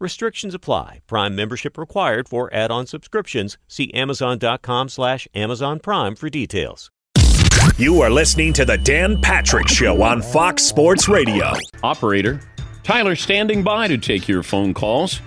Restrictions apply. Prime membership required for add-on subscriptions. See Amazon.com slash Amazon Prime for details. You are listening to the Dan Patrick Show on Fox Sports Radio. Operator, Tyler standing by to take your phone calls.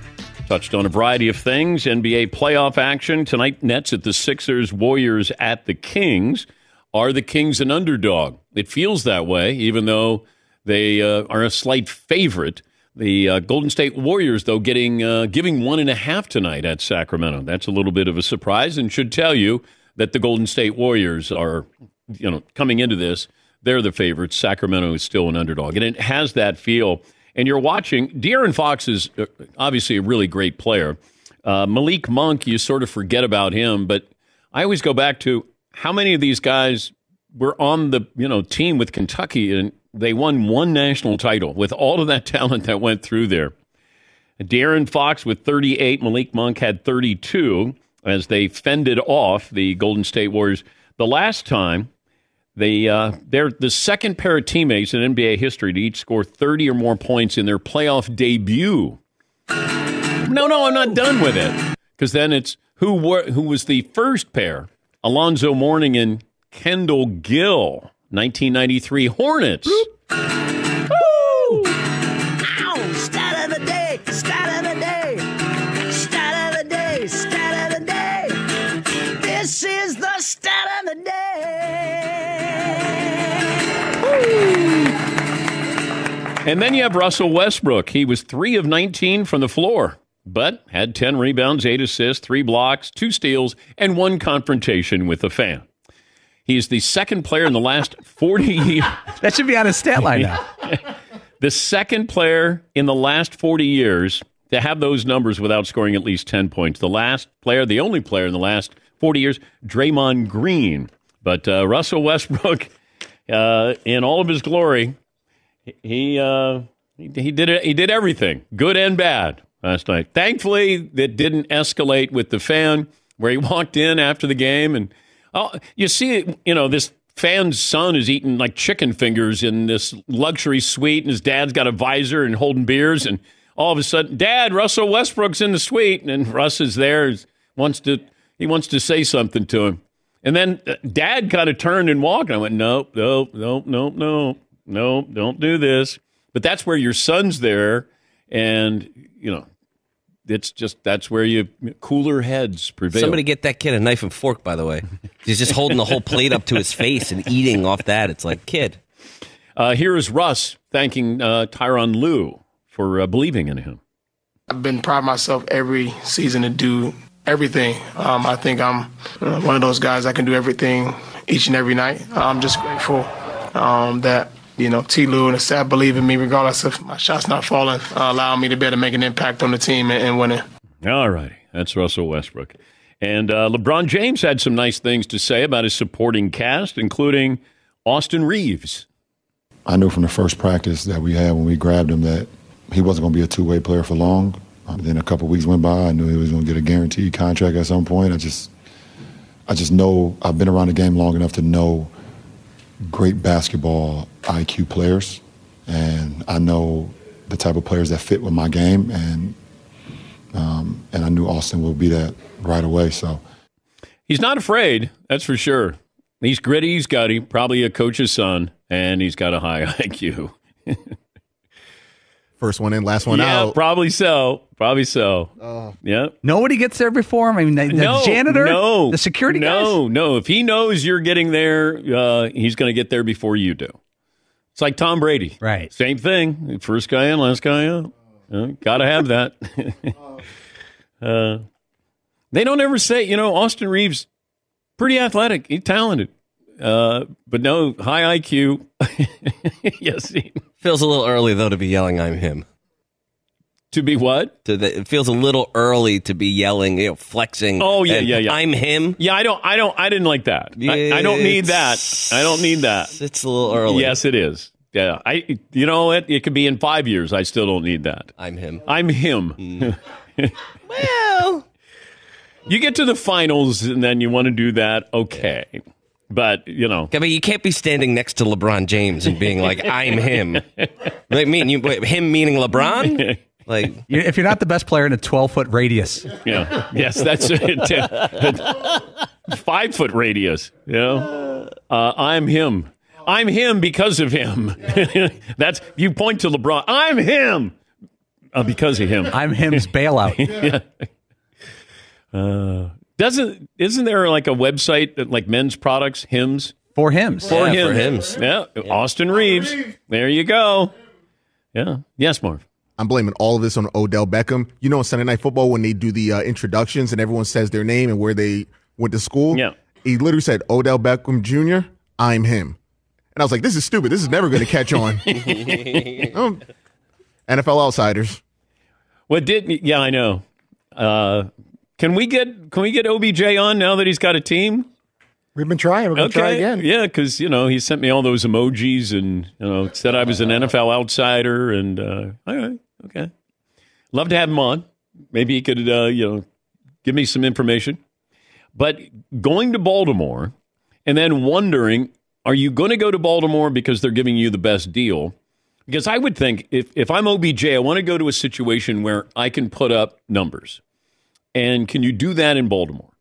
Touched on a variety of things. NBA playoff action tonight. Nets at the Sixers, Warriors at the Kings. Are the Kings an underdog? It feels that way, even though they uh, are a slight favorite. The uh, Golden State Warriors, though, getting uh, giving one and a half tonight at Sacramento. That's a little bit of a surprise, and should tell you that the Golden State Warriors are, you know, coming into this, they're the favorites. Sacramento is still an underdog, and it has that feel. And you're watching. De'Aaron Fox is uh, obviously a really great player. Uh, Malik Monk, you sort of forget about him, but I always go back to how many of these guys were on the you know team with Kentucky and they won one national title with all of that talent that went through there. De'Aaron Fox with 38, Malik Monk had 32 as they fended off the Golden State Warriors. The last time they uh, they're the second pair of teammates in NBA history to each score 30 or more points in their playoff debut. No, no, I'm not done with it because then it's who who was the first pair? Alonzo Mourning and Kendall Gill, 1993 Hornets. Ow! Stat of the day! Stat of the day! Stat of the day! Stat of the day! This is the stat of the day! And then you have Russell Westbrook. He was 3 of 19 from the floor, but had 10 rebounds, 8 assists, 3 blocks, 2 steals, and one confrontation with a fan. He's the second player in the last 40 years. That should be on his stat line now. the second player in the last 40 years to have those numbers without scoring at least 10 points. The last player, the only player in the last 40 years, Draymond Green. But uh, Russell Westbrook, uh, in all of his glory, he, uh, he he did it. He did everything, good and bad, last night. Thankfully, that didn't escalate with the fan, where he walked in after the game and oh, you see, you know, this fan's son is eating like chicken fingers in this luxury suite, and his dad's got a visor and holding beers, and all of a sudden, Dad, Russell Westbrook's in the suite, and Russ is there, wants to he wants to say something to him, and then uh, Dad kind of turned and walked. And I went, nope, nope, nope, nope, nope, nope, don't do this. But that's where your son's there, and you know. It's just that's where you cooler heads prevail. Somebody get that kid a knife and fork, by the way. He's just holding the whole plate up to his face and eating off that. It's like, kid. Uh, here is Russ thanking uh, Tyronn Lue for uh, believing in him. I've been proud of myself every season to do everything. Um, I think I'm uh, one of those guys that can do everything each and every night. I'm just grateful um, that you know T. Lue and the staff believe in me, regardless of my shots not falling, uh, allowing me to be able to make an impact on the team and, and winning. All righty, that's Russell Westbrook. And uh, LeBron James had some nice things to say about his supporting cast, including Austin Reaves. I knew from the first practice that we had when we grabbed him that he wasn't going to be a two-way player for long. Um, then a couple weeks went by. I knew he was going to get a guaranteed contract at some point. I just, I just know I've been around the game long enough to know great basketball IQ players, and I know the type of players that fit with my game, and um, and I knew Austin will be that right away. So He's not afraid, that's for sure. He's gritty, he's gutty, probably a coach's son, and he's got a high IQ. First one in, last one yeah, out. probably so. Probably so. Oh. yeah. Nobody gets there before him. I mean, the, the no, janitor, no, the security guys. no, guys. no. If he knows you're getting there, uh, he's going to get there before you do. It's like Tom Brady, right? Same thing. First guy in, last guy out. Got to have that. uh, they don't ever say, you know, Austin Reaves, pretty athletic, he's talented, uh, but no high IQ. yes, he, Feels a little early though to be yelling "I'm him." To be what? To the, it feels a little early to be yelling, you know, flexing. Oh yeah, yeah, yeah. I'm him. Yeah, I don't, I don't, I didn't like that. I, I don't need that. I don't need that. It's a little early. Yes, it is. Yeah, I. You know what? It could be in five years. I still don't need that. I'm him. I'm him. Mm. well, you get to the finals and then you want to do that. Okay, but you know, I mean, you can't be standing next to LeBron James and being like, "I'm him." Wait, mean you? Wait, him meaning LeBron? Like, if you're not the best player in a 12 foot radius, yeah, yes, that's it. Five foot radius. You know, uh, I'm him. I'm him because of him. that's you point to LeBron. I'm him uh, because of him. I'm him's bailout. yeah. Uh, doesn't isn't there like a website that like men's products hymns for hymns for Yeah, hymns for yeah. Austin Reaves there you go yeah yes Marv I'm blaming all of this on Odell Beckham. You know, on Sunday Night Football when they do the uh, introductions and everyone says their name and where they went to school. Yeah. he literally said Odell Beckham Jr. I'm him, and I was like, this is stupid. This is never going to catch on. Um, NFL outsiders. what did yeah I know uh, can we get can we get OBJ on now that he's got a team We've been trying. We're going to try again. Yeah, because you know he sent me all those emojis and you know said I was an NFL outsider and uh, all right, okay, love to have him on. Maybe he could uh, you know give me some information. But going to Baltimore and then wondering, are you going to go to Baltimore because they're giving you the best deal? Because I would think if if I'm OBJ, I want to go to a situation where I can put up numbers. And can you do that in Baltimore?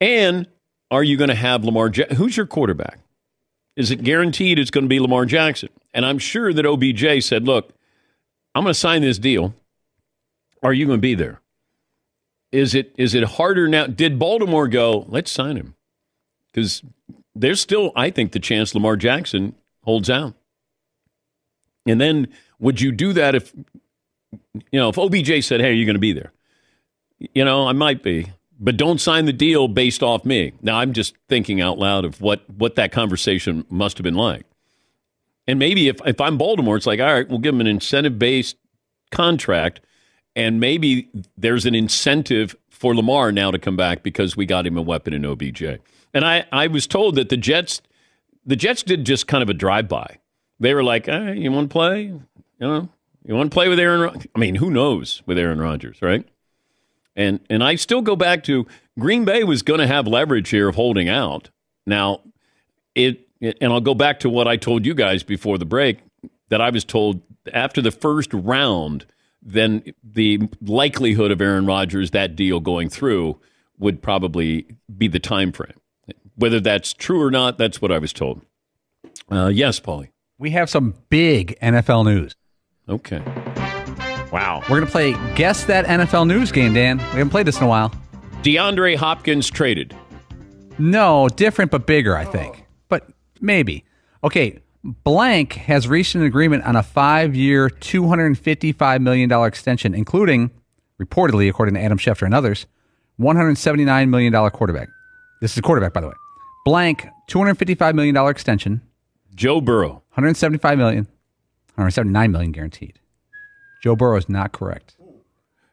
And are you going to have Lamar? Ja- Who's your quarterback? Is it guaranteed it's going to be Lamar Jackson? And I'm sure that OBJ said, "Look, I'm going to sign this deal. Are you going to be there? Is it is it harder now? Did Baltimore go? Let's sign him because there's still, I think, the chance Lamar Jackson holds out. And then would you do that if you know if OBJ said, "Hey, are you going to be there?" You know, I might be, but don't sign the deal based off me. Now, I'm just thinking out loud of what what that conversation must have been like. And maybe if if I'm Baltimore, it's like, all right, we'll give him an incentive based contract, and maybe there's an incentive for Lamar now to come back because we got him a weapon in OBJ. And I I was told that the Jets the Jets did just kind of a drive by. They were like, hey, you want to play? You know, you want to play with Aaron? Rod-" I mean, who knows with Aaron Rodgers, right? And and I still go back to Green Bay was going to have leverage here of holding out. Now, it and I'll go back to what I told you guys before the break that I was told after the first round, then the likelihood of Aaron Rodgers that deal going through would probably be the time frame. Whether that's true or not, that's what I was told. Uh, yes, Paulie. we have some big NFL news. Okay. Wow. We're going to play Guess That NFL News game, Dan. We haven't played this in a while. DeAndre Hopkins traded. No, different but bigger, I think. Oh. But maybe. Okay, Blank has reached an agreement on a five year, $255 million extension, including, reportedly, according to Adam Schefter and others, $179 million quarterback. This is a quarterback, by the way. Blank, $255 million extension, Joe Burrow. 175 million, 179 million guaranteed. Joe Burrow is not correct.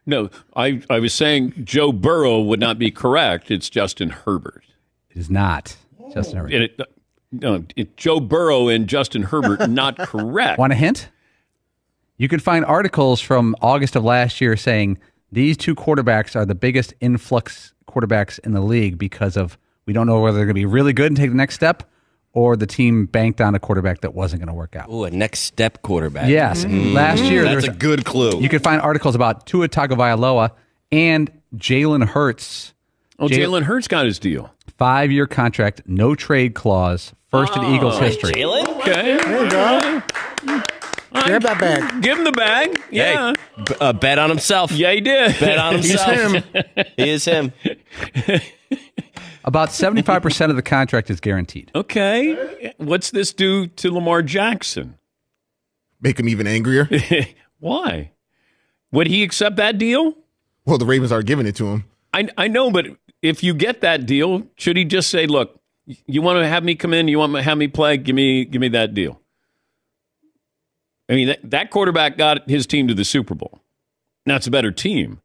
No, I, I was saying Joe Burrow would not be correct. It's Justin Herbert. It is not. Justin Herbert. And it, uh, no, it, Joe Burrow and Justin Herbert not correct. Want a hint? You could find articles from August of last year saying these two quarterbacks are the biggest influx quarterbacks in the league because of we don't know whether they're going to be really good and take the next step or the team banked on a quarterback that wasn't going to work out. Ooh, a next step quarterback. Yes. Last year, That's there's a good clue. You could find articles about Tua Tagovailoa and Jalen Hurts. Oh, Jalen Hurts got his deal. Five year contract, no trade clause, first in Eagles history. Jalen? Okay. There you go. Grab that bag. Give him the bag. Yeah. Hey, b- uh, bet on himself. Yeah, he did. Bet on He's himself. him. he is him. About 75% of the contract is guaranteed. Okay. What's this do to Lamar Jackson? Make him even angrier. Why? Would he accept that deal? Well, the Ravens are giving it to him. I, I know, but if you get that deal, should he just say, "Look, you want to have me come in? You want to have me play? Give me, give me that deal." I mean, that, that quarterback got his team to the Super Bowl. Now it's a better team,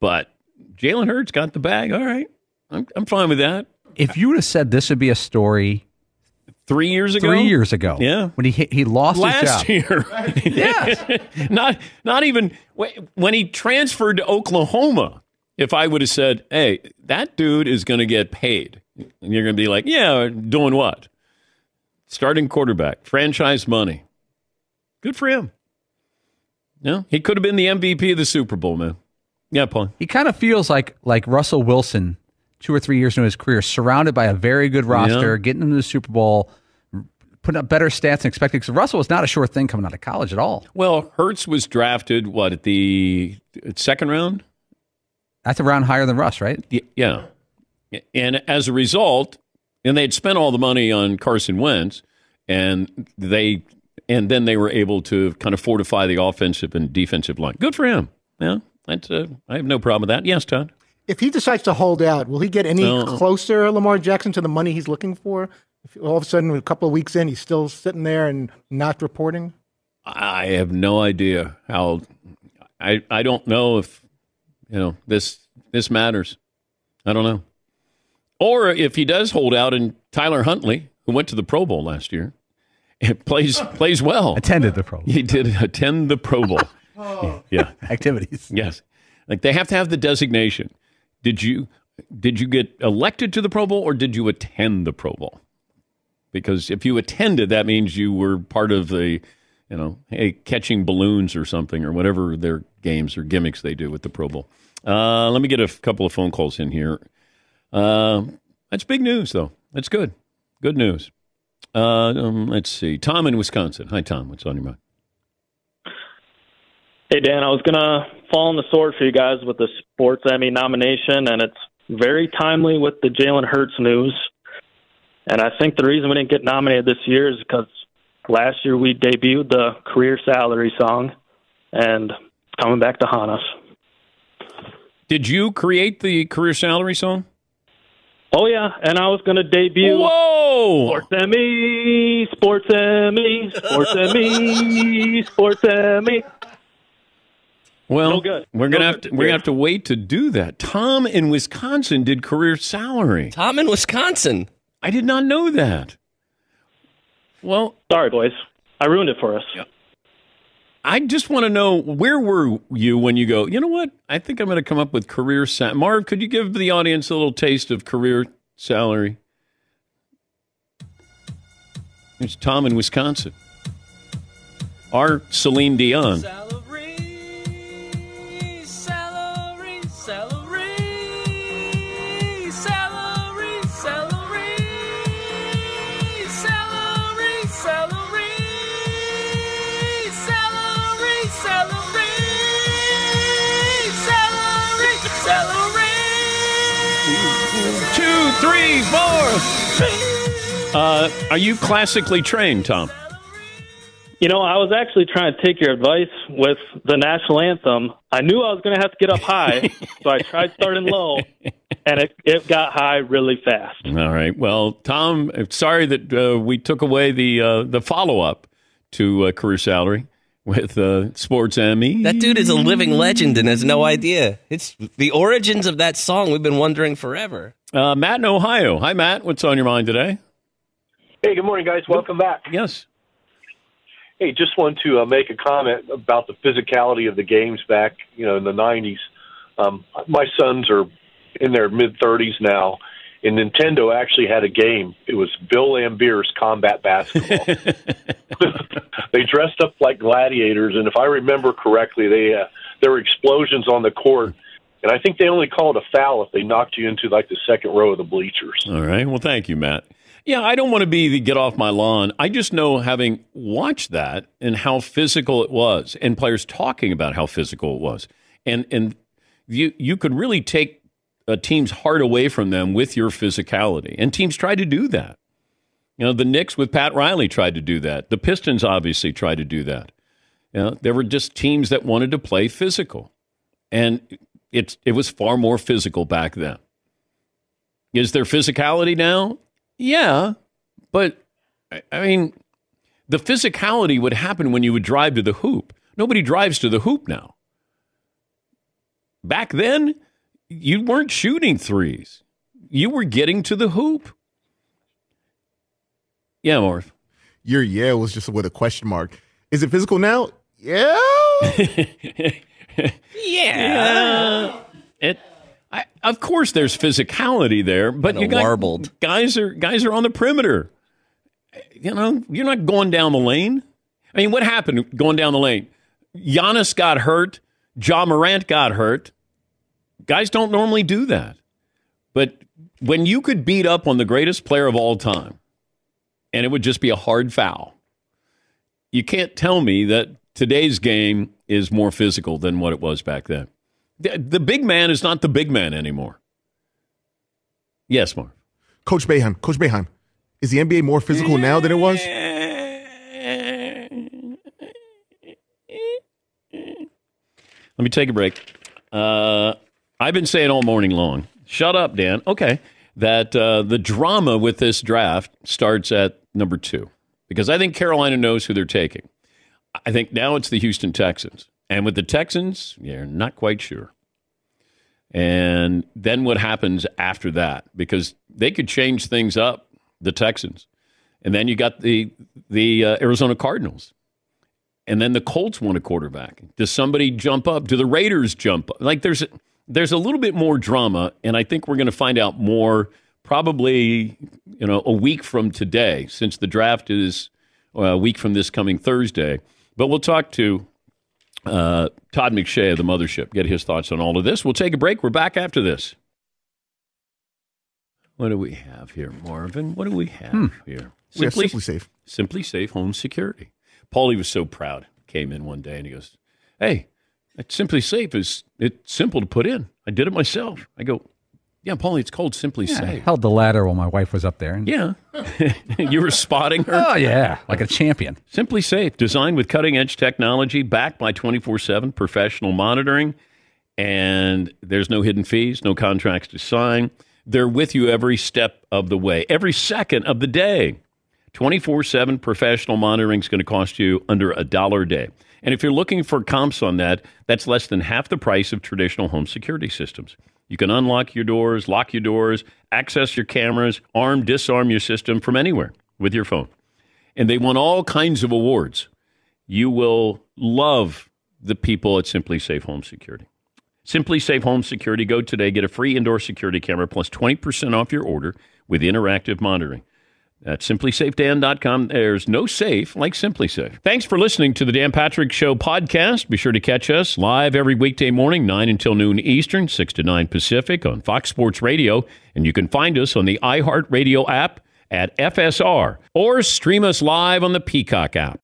but Jalen Hurts got the bag. All right, I'm, I'm fine with that. If you would have said this would be a story Three years ago, three years ago, Yeah. when he hit- he lost his last job, year. Yes. not not even when he transferred to Oklahoma. If I would have said, "Hey, that dude is going to get paid," and you're going to be like, "Yeah, doing what?" Starting quarterback, franchise money. Good for him. Yeah, he could have been the MVP of the Super Bowl, man. Yeah, Paul. he kind of feels like like Russell Wilson, two or three years into his career, surrounded by a very good roster, Yeah. getting him to the Super Bowl, putting up better stats than expected. Because Russell was not a sure thing coming out of college at all. Well, Hurts was drafted what at the second round. That's a round higher than Russ, right? Yeah. And as a result, and they'd spent all the money on Carson Wentz, and they and then they were able to kind of fortify the offensive and defensive line. Good for him. Yeah, that's uh, I have no problem with that. Yes, Todd. If he decides to hold out, will he get any No. closer, Lamar Jackson, to the money he's looking for? If all of a sudden, a couple of weeks in, he's still sitting there and not reporting? I have no idea how. I I don't know if you know this this matters. I don't know. Or if he does hold out, and Tyler Huntley, who went to the Pro Bowl last year, plays plays well. Attended the Pro Bowl. He did attend the Pro Bowl. yeah, activities. Yes, like they have to have the designation. Did you did you get elected to the Pro Bowl or did you attend the Pro Bowl? Because if you attended, that means you were part of the, you know, hey, catching balloons or something or whatever their games or gimmicks they do with the Pro Bowl. Uh, let me get a couple of phone calls in here. Uh, that's big news, though. That's good. Good news. Uh, um, let's see. Tom in Wisconsin. Hi, Tom. What's on your mind? Hey Dan, I was gonna fall on the sword for you guys with the Sports Emmy nomination, and it's very timely with the Jalen Hurts news. And I think the reason we didn't get nominated this year is because last year we debuted the career salary song, and it's coming back to haunt us. Did you create the career salary song? Oh yeah, and I was gonna debut. Whoa! Sports Emmy, Sports Emmy, Sports Emmy, Sports Emmy. Well, No good. we're gonna No have good. to we're gonna have to wait to do that. Tom in Wisconsin did career salary. Tom in Wisconsin. I did not know that. Well, sorry, boys, I ruined it for us. I just want to know where were you when you go. You know what? I think I'm going to come up with career salary. Marv, could you give the audience a little taste of career salary? It's Tom in Wisconsin. Our Celine Dion. Celery, Uh, are you classically trained, Tom? You know, I was actually trying to take your advice with the national anthem. I knew I was going to have to get up high, so I tried starting low, and it, it got high really fast. All right. Well, Tom, sorry that uh, we took away the uh, the follow up to uh, career salary with uh, Sports Emmy. That dude is a living legend and has no idea. It's the origins of that song we've been wondering forever. Uh, Matt in Ohio. Hi, Matt. What's on your mind today? Hey, good morning, guys. Welcome back. Yes. Hey, just want to uh, make a comment about the physicality of the games back, you know, in the '90s. Um, my sons are in their mid 30s now, and Nintendo actually had a game. It was Bill Laimbeer's Combat Basketball. they dressed up like gladiators, and if I remember correctly, they uh, there were explosions on the court, and I think they only called a foul if they knocked you into like the second row of the bleachers. All right. Well, thank you, Matt. Yeah, I don't want to be the get off my lawn. I just know having watched that and how physical it was, and players talking about how physical it was, and and you you could really take a team's heart away from them with your physicality, and teams tried to do that. You know, the Knicks with Pat Riley tried to do that. The Pistons obviously tried to do that. You know, there were just teams that wanted to play physical, and it it was far more physical back then. Is there physicality now? Yeah, but I- mean, the physicality would happen when you would drive to the hoop. Nobody drives to the hoop now. Back then, you weren't shooting threes. You were getting to the hoop. Yeah, Marv. Your yeah was just with a question mark. Is it physical now? Yeah. Yeah. It I, of course there's physicality there, but you got warbled. guys are guys are on the perimeter. You know, you're not going down the lane. I mean, what happened going down the lane? Giannis got hurt, Ja Morant got hurt. Guys don't normally do that. But when you could beat up on the greatest player of all time and it would just be a hard foul. You can't tell me that today's game is more physical than what it was back then. The, the big man is not the big man anymore. Yes, Mark. Coach Boeheim, Coach Boeheim, is the NBA more physical now than it was? Let me take a break. Uh, I've been saying all morning long. Shut up, Dan. Okay, that uh, the drama with this draft starts at number two because I think Carolina knows who they're taking. I think now it's the Houston Texans, and with the Texans, you're not quite sure. And then what happens after that? Because they could change things up, the Texans, and then you got the the uh, Arizona Cardinals. And then the Colts want a quarterback. Does somebody jump up? Do the Raiders jump up? Like there's there's a little bit more drama, and I think we're going to find out more probably you know a week from today, since the draft is uh, a week from this coming Thursday. But we'll talk to uh, Todd McShay of the Mothership, get his thoughts on all of this. We'll take a break. We're back after this. What do we have here, Marvin? What do we have Hmm. here? We have SimpliSafe. Simply Safe Home Security. Paulie was so proud. Came in one day and he goes, "Hey, that SimpliSafe is it's simple to put in. I did it myself." I go, "Yeah, Paulie, it's called Simply Yeah, I Safe." held the ladder while my wife was up there. And, Yeah, you were spotting her. Oh yeah, like a champion. SimpliSafe, designed with cutting edge technology, backed by 24 7 professional monitoring. And there's no hidden fees, no contracts to sign. They're with you every step of the way, every second of the day. 24 7 professional monitoring is going to cost you under a dollar a day. And if you're looking for comps on that, that's less than half the price of traditional home security systems. You can unlock your doors, lock your doors, access your cameras, arm, disarm your system from anywhere with your phone. And they won all kinds of awards. You will love the people at SimpliSafe Home Security. SimpliSafe Home Security. Go today, get a free indoor security camera plus 20% off your order with interactive monitoring. At simplysafedan.com. There's no safe like SimpliSafe. Thanks for listening to the Dan Patrick Show podcast. Be sure to catch us live every weekday morning, 9 until noon Eastern, 6 to 9 Pacific on Fox Sports Radio. And you can find us on the iHeartRadio app at FSR or stream us live on the Peacock app.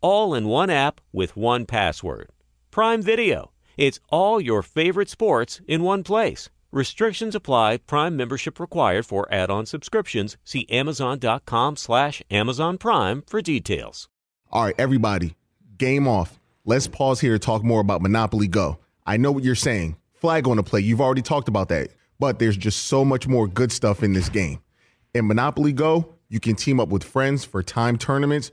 All in one app with one password. Prime Video. It's all your favorite sports in one place. Restrictions apply. Prime membership required for add-on subscriptions. See amazon.com slash Amazon Prime for details. All right, everybody, game off. Let's pause here to talk more about Monopoly Go. I know what you're saying. Flag on the play. You've already talked about that. But there's just so much more good stuff in this game. In Monopoly Go, you can team up with friends for time tournaments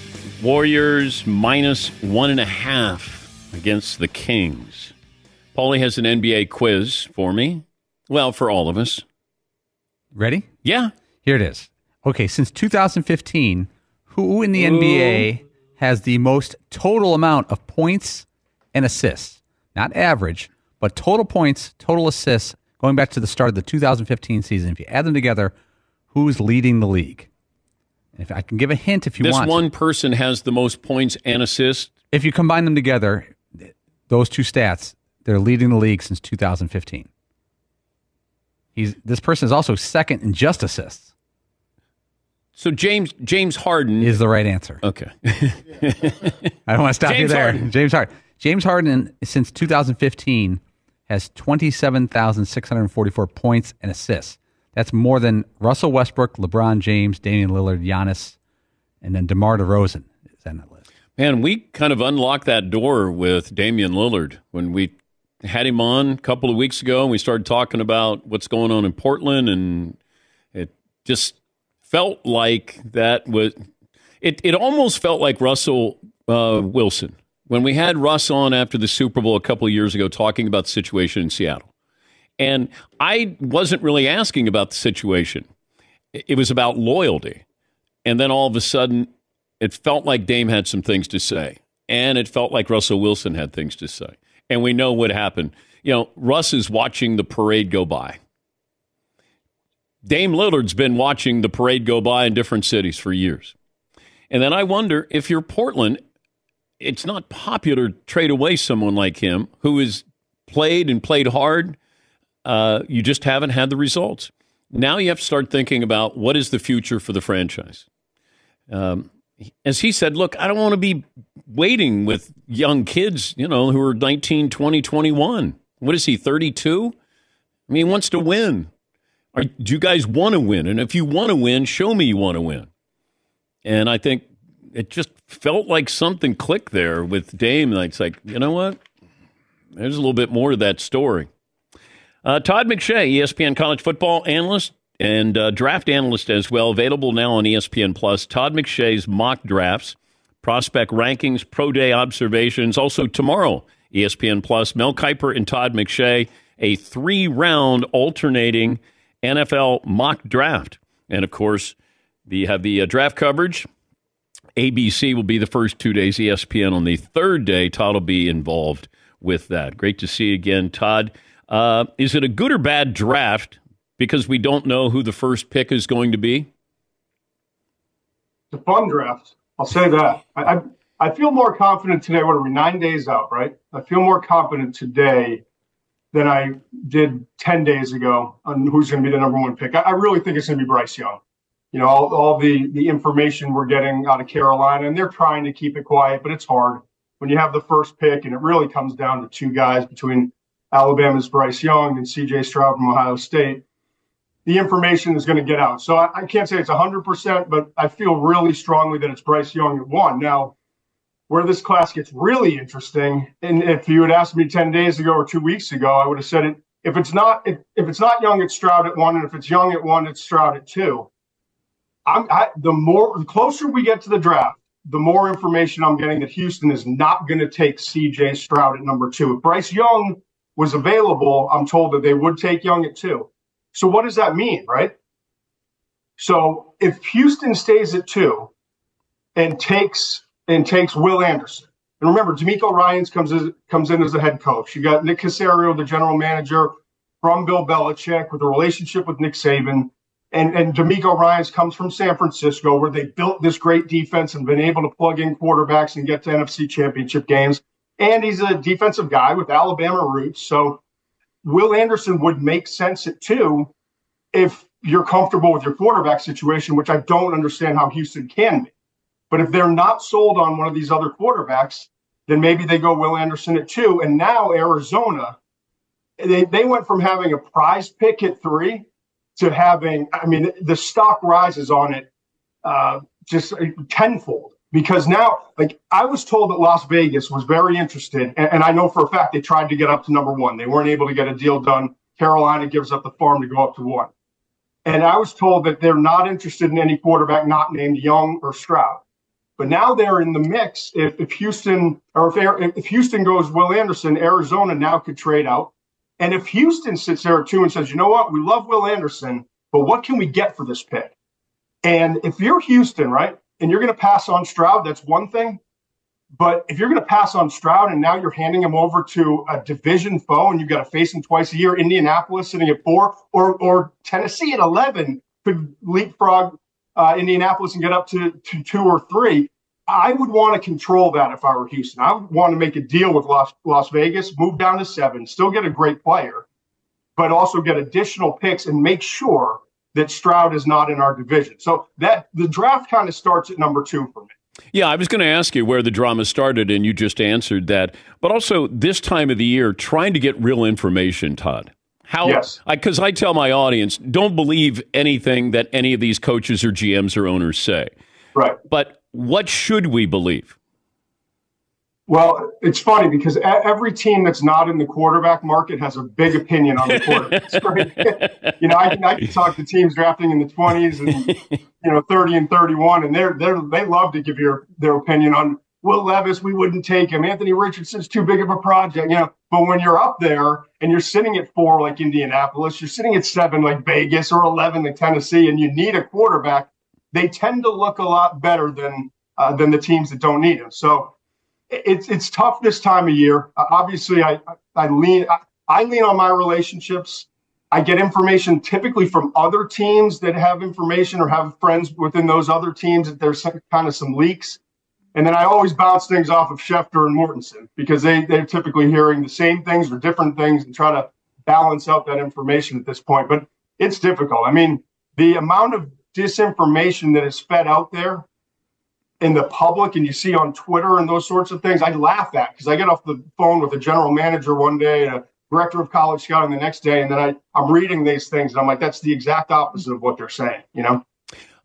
Warriors minus one and a half against the Kings. Paulie has an NBA quiz for me. Well, for all of us. Ready? Yeah. Here it is. Okay, since 2015, who in the NBA has the most total amount of points and assists? Not average, but total points, total assists, going back to the start of the 2015 season. If you add them together, who's leading the league? If I can give a hint if you this want. this one person has the most points and assists. If you combine them together, those two stats, they're leading the league since 2015. He's this person is also second in just assists. So James James Harden is the right answer. Okay. I don't want to stop you there. Harden. James Harden. James Harden since 2015 has 27,644 points and assists. That's more than Russell Westbrook, LeBron James, Damian Lillard, Giannis, and then DeMar DeRozan is on that list. Man, we kind of unlocked that door with Damian Lillard when we had him on a couple of weeks ago and we started talking about what's going on in Portland and it just felt like that was it it almost felt like Russell uh, Wilson when we had Russ on after the Super Bowl a couple of years ago talking about the situation in Seattle. And I wasn't really asking about the situation. It was about loyalty. And then all of a sudden, it felt like Dame had some things to say. And it felt like Russell Wilson had things to say. And we know what happened. You know, Russ is watching the parade go by. Dame Lillard's been watching the parade go by in different cities for years. And then I wonder if you're Portland, it's not popular to trade away someone like him who has played and played hard. Uh, you just haven't had the results. Now you have to start thinking about what is the future for the franchise. Um, as he said, look, I don't want to be waiting with young kids, you know, who are 19, 20, 21. What is he, 32? I mean, he wants to win. Are, do you guys want to win? And if you want to win, show me you want to win. And I think it just felt like something clicked there with Dame. It's like, you know what? There's a little bit more to that story. Uh, Todd McShay, ESPN college football analyst and uh, draft analyst as well, available now on ESPN Plus. Todd McShay's mock drafts, prospect rankings, pro day observations. Also tomorrow, ESPN Plus. Mel Kiper and Todd McShay, a three round alternating NFL mock draft. And of course, the have the uh, draft coverage. ABC will be the first two days. ESPN on the third day. Todd will be involved with that. Great to see you again, Todd. Uh, is it a good or bad draft because we don't know who the first pick is going to be? It's a fun draft. I'll say that. I, I I feel more confident today. What are we? Nine days out, right? I feel more confident today than I did ten days ago on who's going to be the number one pick. I, I really think it's going to be Bryce Young. You know, all, all the the information we're getting out of Carolina, and they're trying to keep it quiet, but it's hard when you have the first pick, and it really comes down to two guys between Alabama's Bryce Young and C.J. Stroud from Ohio State. the information is going to get out. So I, I can't say it's 100%, but I feel really strongly that it's Bryce Young at one. Now, where this class gets really interesting, and if you had asked me 10 days ago or two weeks ago, I would have said it. If it's not if, if it's not Young, it's Stroud at one, and if it's Young at one, it's Stroud at two. I'm I, the more the closer we get to the draft, the more information I'm getting that Houston is not going to take C.J. Stroud at number two. If Bryce Young was available, I'm told that they would take Young at two. So what does that mean, right? So if Houston stays at two and takes and takes Will Anderson, and remember, DeMeco Ryans comes as, comes in as the head coach. You got Nick Caserio, the general manager from Bill Belichick, with a relationship with Nick Saban. And and DeMeco Ryans comes from San Francisco, where they built this great defense and been able to plug in quarterbacks and get to NFC championship games. And he's a defensive guy with Alabama roots. So Will Anderson would make sense at two if you're comfortable with your quarterback situation, which I don't understand how Houston can be. But if they're not sold on one of these other quarterbacks, then maybe they go Will Anderson at two. And now Arizona, they, they went from having a prize pick at three to having, I mean, the stock rises on it uh, just tenfold because now, like, I was told that Las Vegas was very interested, and, and, I know for a fact they tried to get up to number one. They weren't able to get a deal done. Carolina gives up the farm to go up to one. And I was told that they're not interested in any quarterback not named Young or Stroud. But now they're in the mix. If, if Houston or if, if Houston goes Will Anderson, Arizona now could trade out. And if Houston sits there two and says, you know what, we love Will Anderson, but what can we get for this pick? And if you're Houston, right, and you're going to pass on Stroud, that's one thing. But if you're going to pass on Stroud and now you're handing him over to a division foe and you've got to face him twice a year, Indianapolis sitting at four, or or Tennessee at eleven could leapfrog uh, Indianapolis and get up to, to two or three. I would want to control that if I were Houston. I would want to make a deal with Las, Las Vegas, move down to seven, still get a great player, but also get additional picks and make sure that Stroud is not in our division. So that the draft kind of starts at number two for me. Yeah, I was going to ask you where the drama started, and you just answered that. But also, this time of the year, trying to get real information, Todd. How? Yes. Because I, I tell my audience, don't believe anything that any of these coaches or GMs or owners say. Right. But what should we believe? Well, it's funny because every team that's not in the quarterback market has a big opinion on the quarterback. you know, I can, I can talk to teams drafting in the 20s and, you know, 30 and 31, and they're, they're, they love to give your, their opinion on Will Levis, we wouldn't take him. Anthony Richardson's too big of a project, you know. But when you're up there and you're sitting at four like Indianapolis, you're sitting at seven like Vegas or 11 like Tennessee, and you need a quarterback, they tend to look a lot better than uh, than the teams that don't need him. So it's it's tough this time of year. Uh, obviously, I I lean I, I lean on my relationships. I get information typically from other teams that have information or have friends within those other teams that there's some, kind of some leaks. And then I always bounce things off of Schefter and Mortensen because they, they're typically hearing the same things or different things and try to balance out that information at this point. But it's difficult. I mean, the amount of disinformation that is fed out there in the public and you see on Twitter and those sorts of things, I laugh at because I get off the phone with a general manager one day and a director of college scouting the next day, and then I, I'm reading these things and I'm like, that's the exact opposite of what they're saying, you know?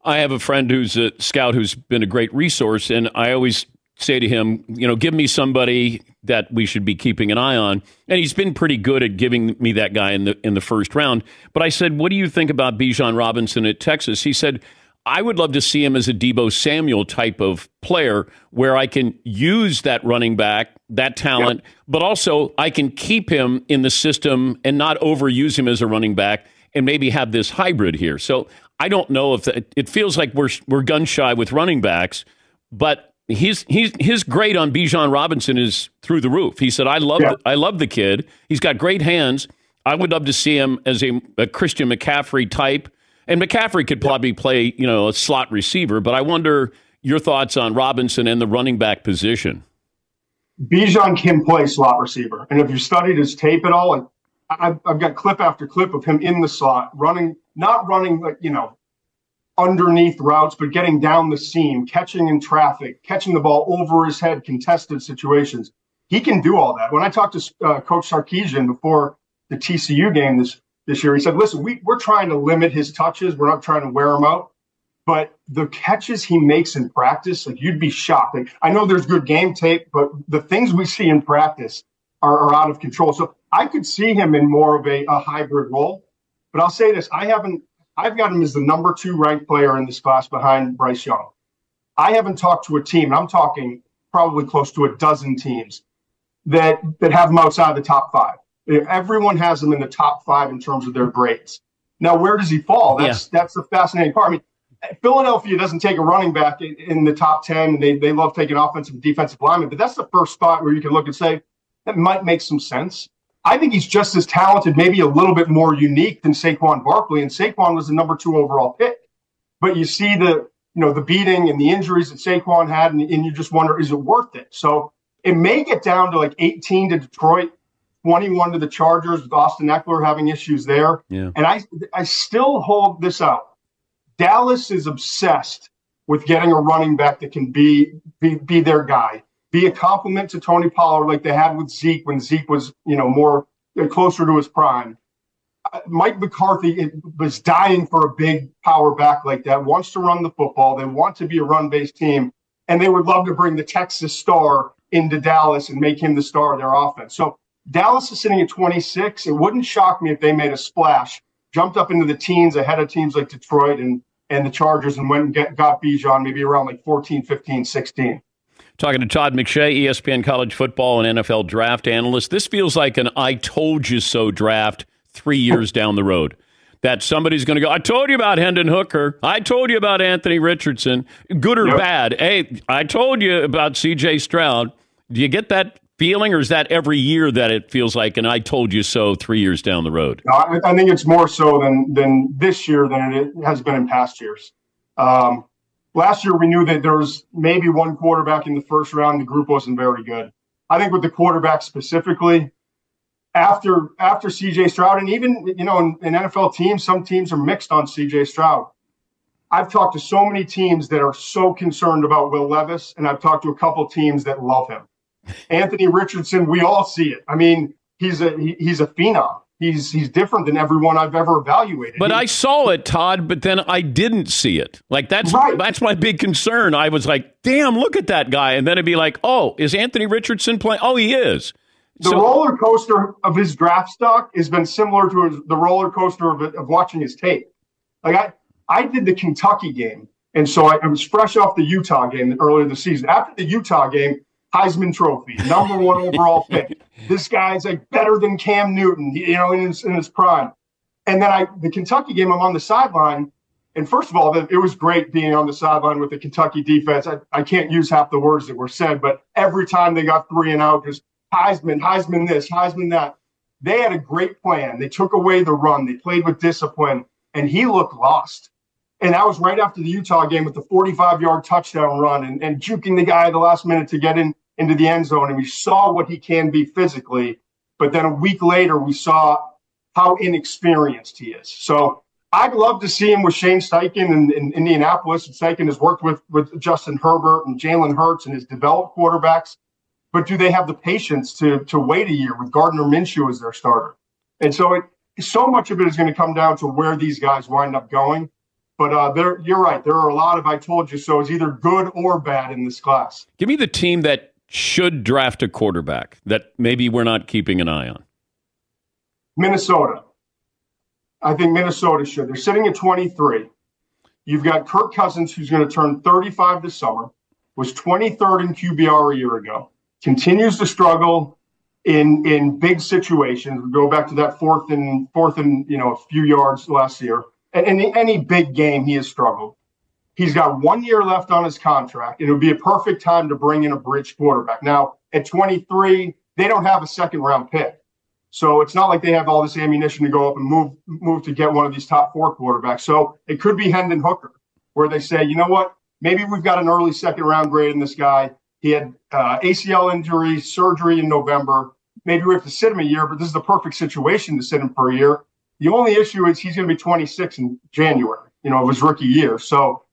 I have a friend who's a scout who's been a great resource, and I always say to him, you know, give me somebody that we should be keeping an eye on. And he's been pretty good at giving me that guy in the in the first round. But I said, what do you think about Bijan Robinson at Texas? He said, I would love to see him as a Deebo Samuel type of player where I can use that running back, that talent, yep. but also I can keep him in the system and not overuse him as a running back and maybe have this hybrid here. So I don't know if the, it feels like we're we're gun shy with running backs, but he's he's his grade on Bijan Robinson is through the roof. He said, "I love yeah. I love the kid. He's got great hands. I would love to see him as a, a Christian McCaffrey type." And McCaffrey could probably play, you know, a slot receiver, but I wonder your thoughts on Robinson and the running back position. Bijan can play slot receiver, and if you studied his tape at all, and I've, I've got clip after clip of him in the slot, running, not running like you know, underneath routes, but getting down the seam, catching in traffic, catching the ball over his head, contested situations. He can do all that. When I talked to uh, Coach Sarkisian before the TCU game this this year. He said, "Listen, we, we're trying to limit his touches. We're not trying to wear him out." But the catches he makes in practice, like you'd be shocked. Like I know there's good game tape, but the things we see in practice are, are out of control. So I could see him in more of a, a hybrid role. But I'll say this: I haven't. I've got him as the number two ranked player in this class behind Bryce Young. I haven't talked to a team. I'm talking probably close to a dozen teams that that have him outside of the top five. Everyone has him in the top five in terms of their grades. Now, where does he fall? That's that's the fascinating part. I mean, Philadelphia doesn't take a running back in, in the top ten. They they love taking offensive and defensive linemen, but that's the first spot where you can look and say that might make some sense. I think he's just as talented, maybe a little bit more unique than Saquon Barkley, and Saquon was the number two overall pick. But you see the you know the beating and the injuries that Saquon had, and, and you just wonder is it worth it? So it may get down to like 18 to Detroit, 21 to the Chargers with Austin Ekeler having issues there. Yeah. And I I still hold this out. Dallas is obsessed with getting a running back that can be be, be their guy, be a compliment to Tony Pollard like they had with Zeke when Zeke was you know more closer to his prime. Uh, Mike McCarthy was dying for a big power back like that. Wants to run the football. They want to be a run-based team, and they would love to bring the Texas star into Dallas and make him the star of their offense. So Dallas is sitting at 26. It wouldn't shock me if they made a splash, jumped up into the teens ahead of teams like Detroit and and the Chargers and went and get, got Bijan maybe around like 14, 15, 16. Talking to Todd McShay, ESPN college football and NFL draft analyst. This feels like an I told you so draft three years down the road. That somebody's going to go, I told you about Hendon Hooker. I told you about Anthony Richardson. Good or Yep. bad. Hey, I told you about CJ Stroud. Do you get that feeling, or is that every year that it feels like and I told you so three years down the road? No, I, I think it's more so than than this year than it has been in past years. Um, last year, we knew that there was maybe one quarterback in the first round. The group wasn't very good. I think with the quarterback specifically, after after CJ Stroud, and even you know in, in NFL teams, some teams are mixed on CJ Stroud. I've talked to so many teams that are so concerned about Will Levis, and I've talked to a couple teams that love him. Anthony Richardson, we all see it. I mean, he's a he, he's a phenom. He's he's different than everyone I've ever evaluated. But He- I saw it, Todd, but then I didn't see it. Like that's that's my big concern. I was like, damn, look at that guy. And then it'd be like, oh, is Anthony Richardson playing? Oh, he is. the roller coaster of his draft stock has been similar to his, the roller coaster of, of watching his tape. Like I, I did the Kentucky game, and so I, I was fresh off the Utah game earlier this season. After the Utah game, Heisman Trophy, number one overall pick. This guy's like better than Cam Newton, you know, in his, in his prime. And then I, the Kentucky game, I'm on the sideline. And first of all, it was great being on the sideline with the Kentucky defense. I, I can't use half the words that were said, but every time they got three and out, just Heisman, Heisman this, Heisman that. They had a great plan. They took away the run. They played with discipline, and he looked lost. And that was right after the Utah game with the 45 yard touchdown run and, and juking the guy at the last minute to get in into the end zone. And we saw what he can be physically. But then a week later, we saw how inexperienced he is. So I'd love to see him with Shane Steichen in, in Indianapolis. Steichen has worked with, with Justin Herbert and Jalen Hurts and has developed quarterbacks. But do they have the patience to, to wait a year with Gardner Minshew as their starter? And so it, so much of it is going to come down to where these guys wind up going. But uh, there, you're right. There are a lot of I told you so is either good or bad in this class. Give me the team that should draft a quarterback that maybe we're not keeping an eye on. Minnesota. I think Minnesota should. They're sitting at 23. You've got Kirk Cousins, who's going to turn 35 this summer, was 23rd in QBR a year ago, continues to struggle in in big situations. We go back to that fourth and fourth and you know a few yards last year. And in any big game, he has struggled. He's got one year left on his contract, it would be a perfect time to bring in a bridge quarterback. Now, at 23, they don't have a second round pick. So it's not like they have all this ammunition to go up and move move to get one of these top four quarterbacks. So it could be Hendon Hooker, where they say, you know what, maybe we've got an early second round grade in this guy. He had uh, ACL injury, surgery in November. Maybe we have to sit him a year, but this is the perfect situation to sit him for a year. The only issue is he's going to be 26 in January, you know, of his rookie year. So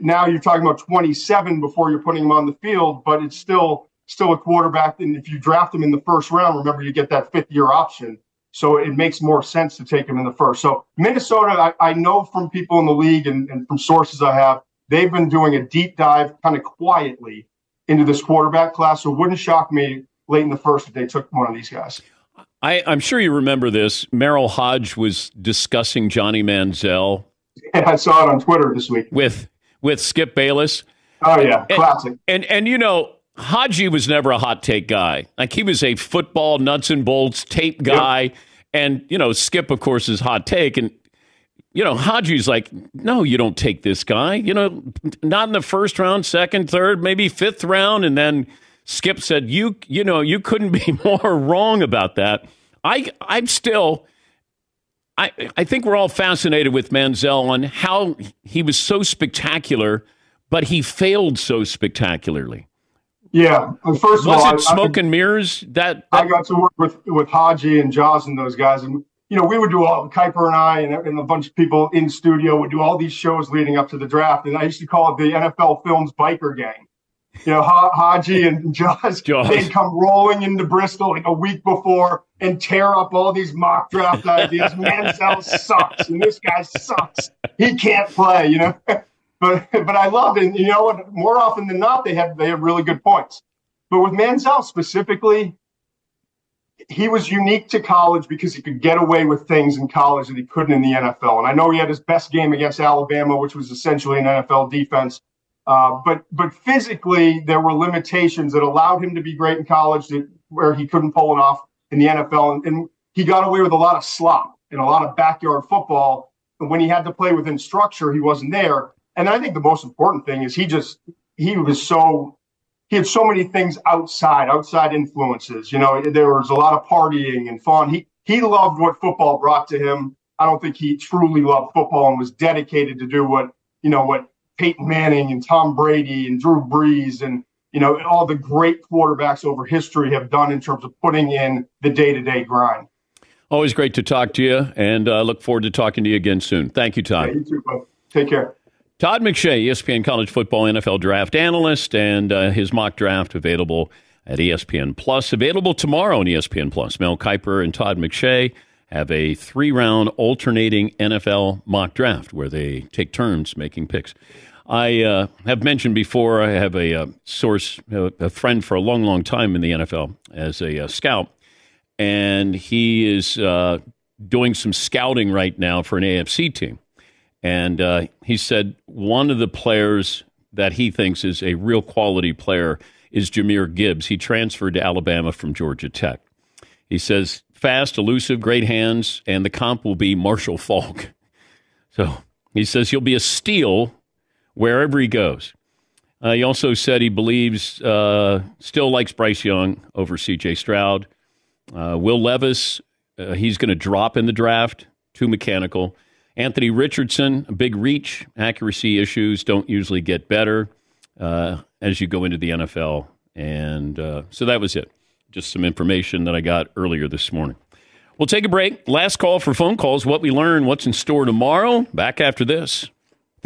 now you're talking about 27 before you're putting him on the field, but it's still still a quarterback. And if you draft him in the first round, remember you get that fifth year option. So it makes more sense to take him in the first. So Minnesota, I, I know from people in the league and, and from sources I have, they've been doing a deep dive kind of quietly into this quarterback class. So it wouldn't shock me late in the first if they took one of these guys. I, I'm sure you remember this. Merril Hoge was discussing Johnny Manziel. I saw it on Twitter this week with with Skip Bayless. Oh yeah, classic. And, and and you know, Hoge was never a hot take guy. Like he was a football nuts and bolts tape guy. Yep. And you know, Skip of course is hot take and you know, Hoge's like, no, you don't take this guy. You know, not in the first round, second, third, maybe fifth round, and then Skip said, "You, you know, you couldn't be more wrong about that." I, I'm still, I, I think we're all fascinated with Manziel on how he was so spectacular, but he failed so spectacularly. Yeah, first of was all, it smoke I, and mirrors? That, that, I got to work with with Hoge and Jaws and those guys, and you know, we would do all Kiper and I and, and, a bunch of people in studio would do all these shows leading up to the draft, and I used to call it the NFL Films Biker Gang you know, Hoge and Jaws, Jaws, they'd come rolling into Bristol like a week before and tear up all these mock draft ideas. Manziel sucks, and this guy sucks. He can't play, you know. but but I love it. You know what? More often than not, they have they have really good points. But with Manziel specifically, he was unique to college because he could get away with things in college that he couldn't in the NFL. And I know he had his best game against Alabama, which was essentially an NFL defense. Uh, but but physically, there were limitations that allowed him to be great in college, that, where he couldn't pull it off in the NFL, and, and he got away with a lot of slop and a lot of backyard football. And when he had to play within structure, he wasn't there. And I think the most important thing is he just he was so he had so many things outside, outside influences. You know, there was a lot of partying and fun. He he loved what football brought to him. I don't think he truly loved football and was dedicated to do what you know what Peyton Manning and Tom Brady and Drew Brees and you know all the great quarterbacks over history have done in terms of putting in the day-to-day grind. Always great to talk to you, and uh, look forward to talking to you again soon. Thank you, Todd. Yeah, you too, bud. Take care. Todd McShay, ESPN College Football NFL Draft Analyst, and uh, his mock draft available at ESPN Plus. Available tomorrow on ESPN Plus. Mel Kiper and Todd McShay have a three round alternating NFL mock draft where they take turns making picks. I uh, have mentioned before, I have a, a uh, source, a friend for a long, long time in the NFL as a, a uh, scout, and he is uh, doing some scouting right now for an AFC team. And uh, he said one of the players that he thinks is a real quality player is Jahmyr Gibbs. He transferred to Alabama from Georgia Tech. He says fast, elusive, great hands, and the comp will be Marshall Faulk. So he says he'll be a steal wherever he goes. Uh, he also said he believes, uh, still likes Bryce Young over C.J. Stroud. Uh, Will Levis, uh, he's going to drop in the draft, too mechanical. Anthony Richardson, a big reach, accuracy issues don't usually get better uh, as you go into the NFL. And uh, so that was it. Just some information that I got earlier this morning. We'll take a break. Last call for phone calls. What we learn, what's in store tomorrow. Back after this.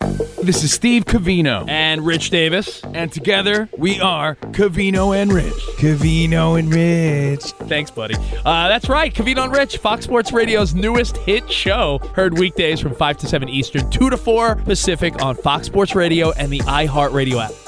This is Steve Covino and Rich Davis, and together we are Covino and Rich. Covino and Rich. Thanks, buddy. Uh, that's right, Covino and Rich, Fox Sports Radio's newest hit show. Heard weekdays from 5 to 7 Eastern, 2 to 4 Pacific on Fox Sports Radio and the iHeartRadio app.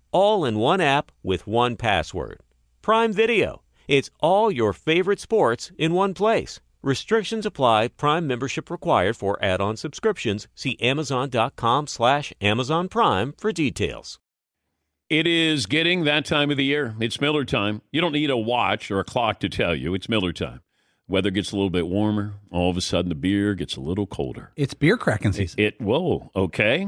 All in one app with one password. Prime Video. It's all your favorite sports in one place. Restrictions apply. Prime membership required for add-on subscriptions. See Amazon.com slash Amazon Prime for details. It is getting that time of the year. It's Miller time. You don't need a watch or a clock to tell you. It's Miller time. Weather gets a little bit warmer. All of a sudden, the beer gets a little colder. It's beer cracking season. It, whoa, okay.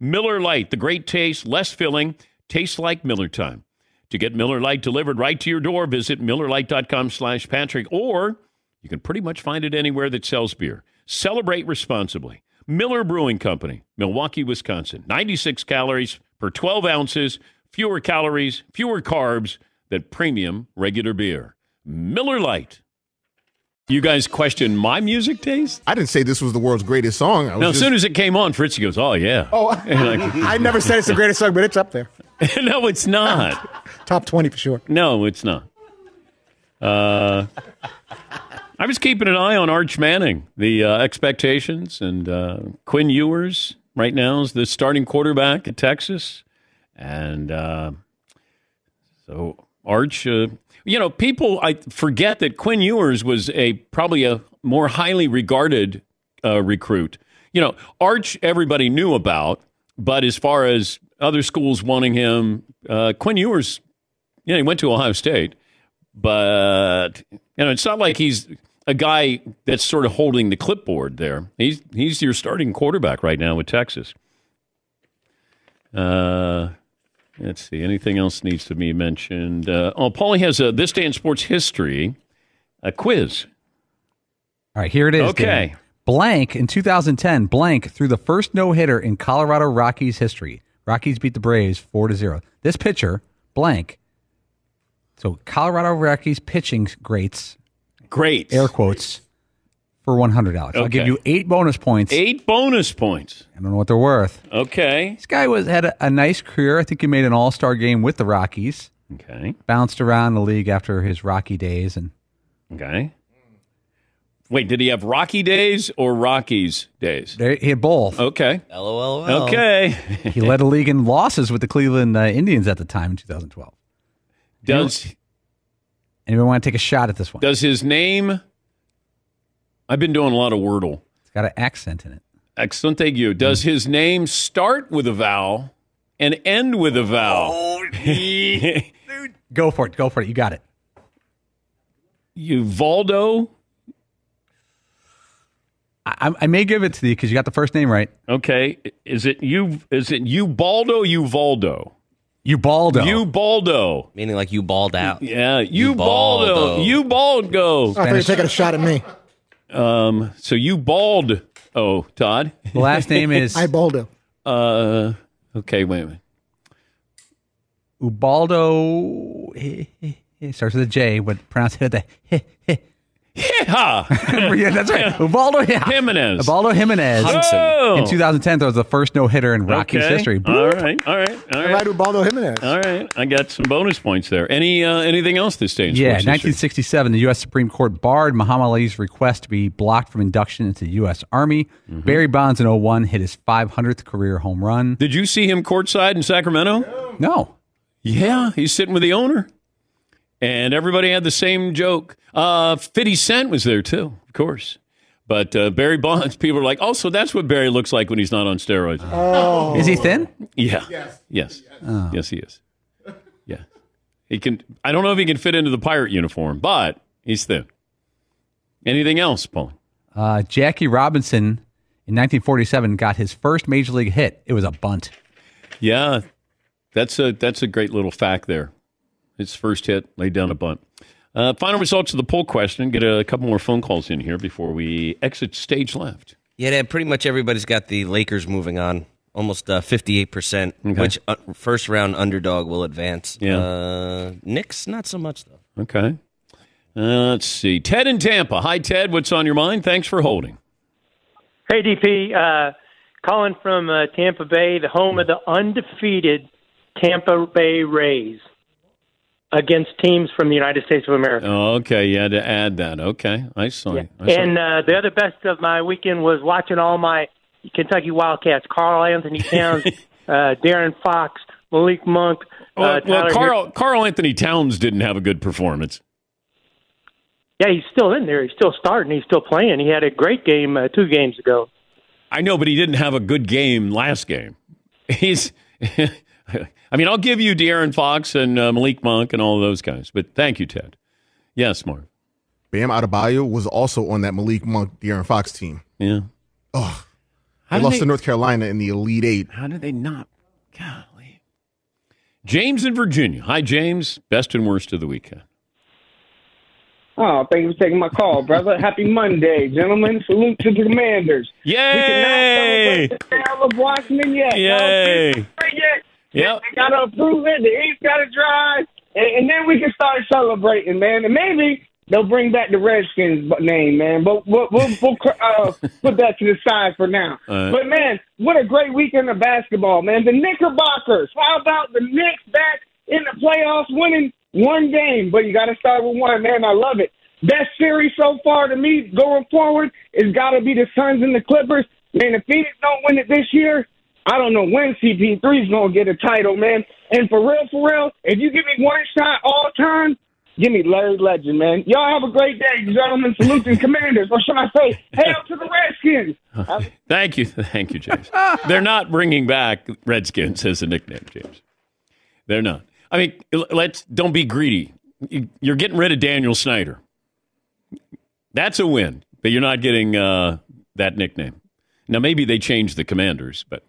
Miller Lite, the great taste, less filling, tastes like Miller time. To get Miller Lite delivered right to your door, visit MillerLite.com slash Patrick, or you can pretty much find it anywhere that sells beer. Celebrate responsibly. Miller Brewing Company, Milwaukee, Wisconsin. 96 calories per 12 ounces, fewer calories, fewer carbs than premium regular beer. Miller Lite. You guys question my music taste? I didn't say this was the world's greatest song. I was Now, as soon as it came on, Fritzy goes, "Oh yeah." Oh, like- I never said it's the greatest song, but it's up there. no, it's not. Top 20 for sure. No, it's not. Uh, I was keeping an eye on Arch Manning, the uh, expectations, and uh, Quinn Ewers right now is the starting quarterback at Texas, and uh, so Arch. You know, people I forget that Quinn Ewers was a probably a more highly regarded uh, recruit. You know, Arch everybody knew about, but as far as other schools wanting him, uh, Quinn Ewers, you know, he went to Ohio State, but you know, it's not like he's a guy that's sort of holding the clipboard there. He's he's your starting quarterback right now with Texas. Uh, let's see. Anything else needs to be mentioned? Uh, oh, Paulie has a this day in sports history, a quiz. All right, here it is. Okay. Blank in 2010, blank threw the first no hitter in Colorado Rockies history. Rockies beat the Braves 4 to 0. This pitcher, blank. So Colorado Rockies pitching greats. Great. Air quotes for $100. I'll give you eight bonus points. Eight bonus points. I don't know what they're worth. Okay. This guy was had a, a nice career. I think he made an all star game with the Rockies. Okay. Bounced around the league after his Rocky days. and Okay. Wait, did he have Rocky days or Rockies days? There, he had both. Okay. LOL. Okay. he led a league in losses with the Cleveland uh, Indians at the time in 2012. Does Anyone want to take a shot at this one? does his name? I've been doing a lot of Wordle. It's got an accent in it. Excellent, thank you. Does his name start with a vowel and end with a vowel? Go for it. Go for it. You got it. Uvaldo. I, I may give it to you because you got the first name right. Okay. Is it you? Is it Ubaldo? Uvaldo. Ubaldo. Ubaldo. Meaning like you balled out. Yeah. Ubaldo. Ubaldo. I thought you were taking a shot at me. Um. So you bald. Oh, Todd. The last name is Ibaldo. Uh. Okay. Wait a minute. Ubaldo. It starts with a J, but pronounce it at the. Yeah. yeah, that's right. Ubaldo yeah. Jimenez. Ubaldo Jimenez. Oh. In 2010, that was the first no hitter in Rockies Okay. history. All right. All right. All All right, right. Ubaldo Jimenez. All right. I got some bonus points there. Any uh, anything else this day in Yeah, sports history? 1967, the U.S. Supreme Court barred Muhammad Ali's request to be blocked from induction into the U.S. Army. Mm-hmm. Barry Bonds in 01 hit his 500th career home run. Did you see him courtside in Sacramento? No. Yeah, he's sitting with the owner. And everybody had the same joke. Uh, 50 Cent was there too, of course. But uh, Barry Bonds, people are like, oh, so that's what Barry looks like when he's not on steroids. Oh. Is he thin? Yeah. Yes. Yes. Oh. Yes, he is. Yeah. He can. I don't know if he can fit into the pirate uniform, but he's thin. Anything else, Paul? Uh, Jackie Robinson in 1947 got his first major league hit. It was a bunt. Yeah, that's a that's a great little fact there. His first hit, laid down a bunt. Uh, final results of the poll question. Get a couple more phone calls in here before we exit stage left. Yeah, pretty much everybody's got the Lakers moving on. Almost uh, 58%, Okay. which uh, first round underdog will advance. Yeah. Uh, Knicks, not so much, though. Okay. Uh, let's see. Ted in Tampa. Hi, Ted. What's on your mind? Thanks for holding. Hey, DP. Uh, calling from uh, Tampa Bay, the home of the undefeated Tampa Bay Rays against teams from the United States of America. Oh, okay. You had to add that. Okay. I saw. I saw. And uh, the other best of my weekend was watching all my Kentucky Wildcats: Carl Anthony Towns, uh, De'Aaron Fox, Malik Monk. well, uh, well, Carl Carl Anthony Towns didn't have a good performance. Yeah, he's still in there. He's still starting. He's still playing. He had a great game uh, two games ago. I know, but he didn't have a good game last game. He's. I mean, I'll give you De'Aaron Fox and uh, Malik Monk and all of those guys, but thank you, Ted. Yes, Mark. Bam Adebayo was also on that Malik Monk, De'Aaron Fox team. Yeah. Oh, How they lost they- to North Carolina in the Elite Eight. How did they not? Golly. James in Virginia. Hi, James. Best and worst of the weekend. Oh, thank you for taking my call, brother. Happy Monday, gentlemen. Salute to the Commanders. Yay! We cannot celebrate the sale of Washington yet. Yay! No, it's not yet. Yep. They got to approve it. The East got to drive. And, and then we can start celebrating, man. And maybe they'll bring back the Redskins name, man. But we'll, we'll, we'll uh, put that to the side for now. Right. But, man, what a great weekend of basketball, man. The Knickerbockers. How about the Knicks back in the playoffs winning one game? But you got to start with one, man. I love it. Best series so far to me going forward has got to be the Suns and the Clippers. Man, if Phoenix don't win it this year, I don't know when CP3 is going to get a title, man. And for real, for real, if you give me one shot all time, give me Larry Legend, man. Y'all have a great day, gentlemen. Salute and commanders. Or should I say, hail to the Redskins. Thank you. Thank you, James. They're not bringing back Redskins as a nickname, James. They're not. I mean, let's don't be greedy. You- You're getting rid of Daniel Snyder. That's a win, but you're not getting uh, that nickname. Now, maybe they changed the commanders, but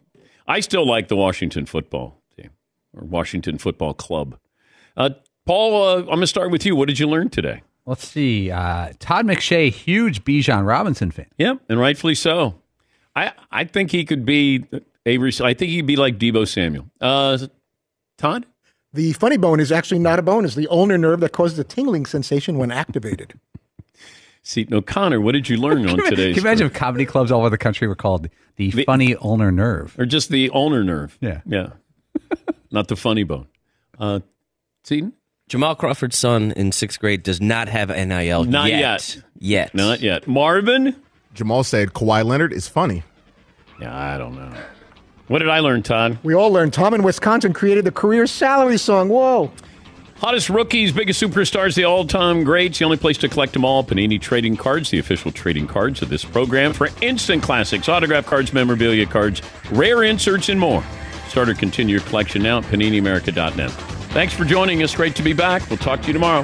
I still like the Washington football team or Washington football club. Uh, Paul, uh, I'm going to start with you. What did you learn today? Let's see. Uh, Todd McShay, huge Bijan Robinson fan. Yep, and rightfully so. I I think he could be a. rec- I think he'd be like Deebo Samuel. Uh, Todd. The funny bone is actually not a bone; it's the ulnar nerve that causes a tingling sensation when activated. Seton O'Connor, what did you learn on today's? Can today's? you imagine if comedy clubs all over the country were called the, funny ulnar nerve? or just the ulnar nerve? Yeah. yeah, not the funny bone. Uh, Seton, Jamal Crawford's son in sixth grade does not have NIL not yet. yet. Yet. Not yet. Marvin. Jamal said Kawhi Leonard is funny. Yeah, I don't know. What did I learn, Todd? We all learned Tom in Wisconsin created the career salary song. Whoa. Hottest rookies, biggest superstars, the all-time greats. The only place to collect them all. Panini Trading Cards, the official trading cards of this program for instant classics, autograph cards, memorabilia cards, rare inserts, and more. Start or continue your collection now at PaniniAmerica.net. Thanks for joining us. Great to be back. We'll talk to you tomorrow.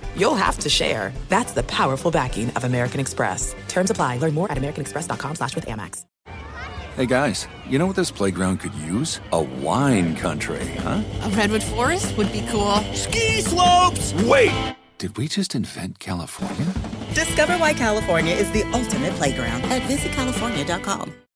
you'll have to share. That's the powerful backing of American Express. Terms apply. Learn more at americanexpress.com slash with Amex. Hey guys, you know what this playground could use? A wine country, huh? A redwood forest would be cool. Ski slopes! Wait! Did we just invent California? Discover why California is the ultimate playground at visitcalifornia.com.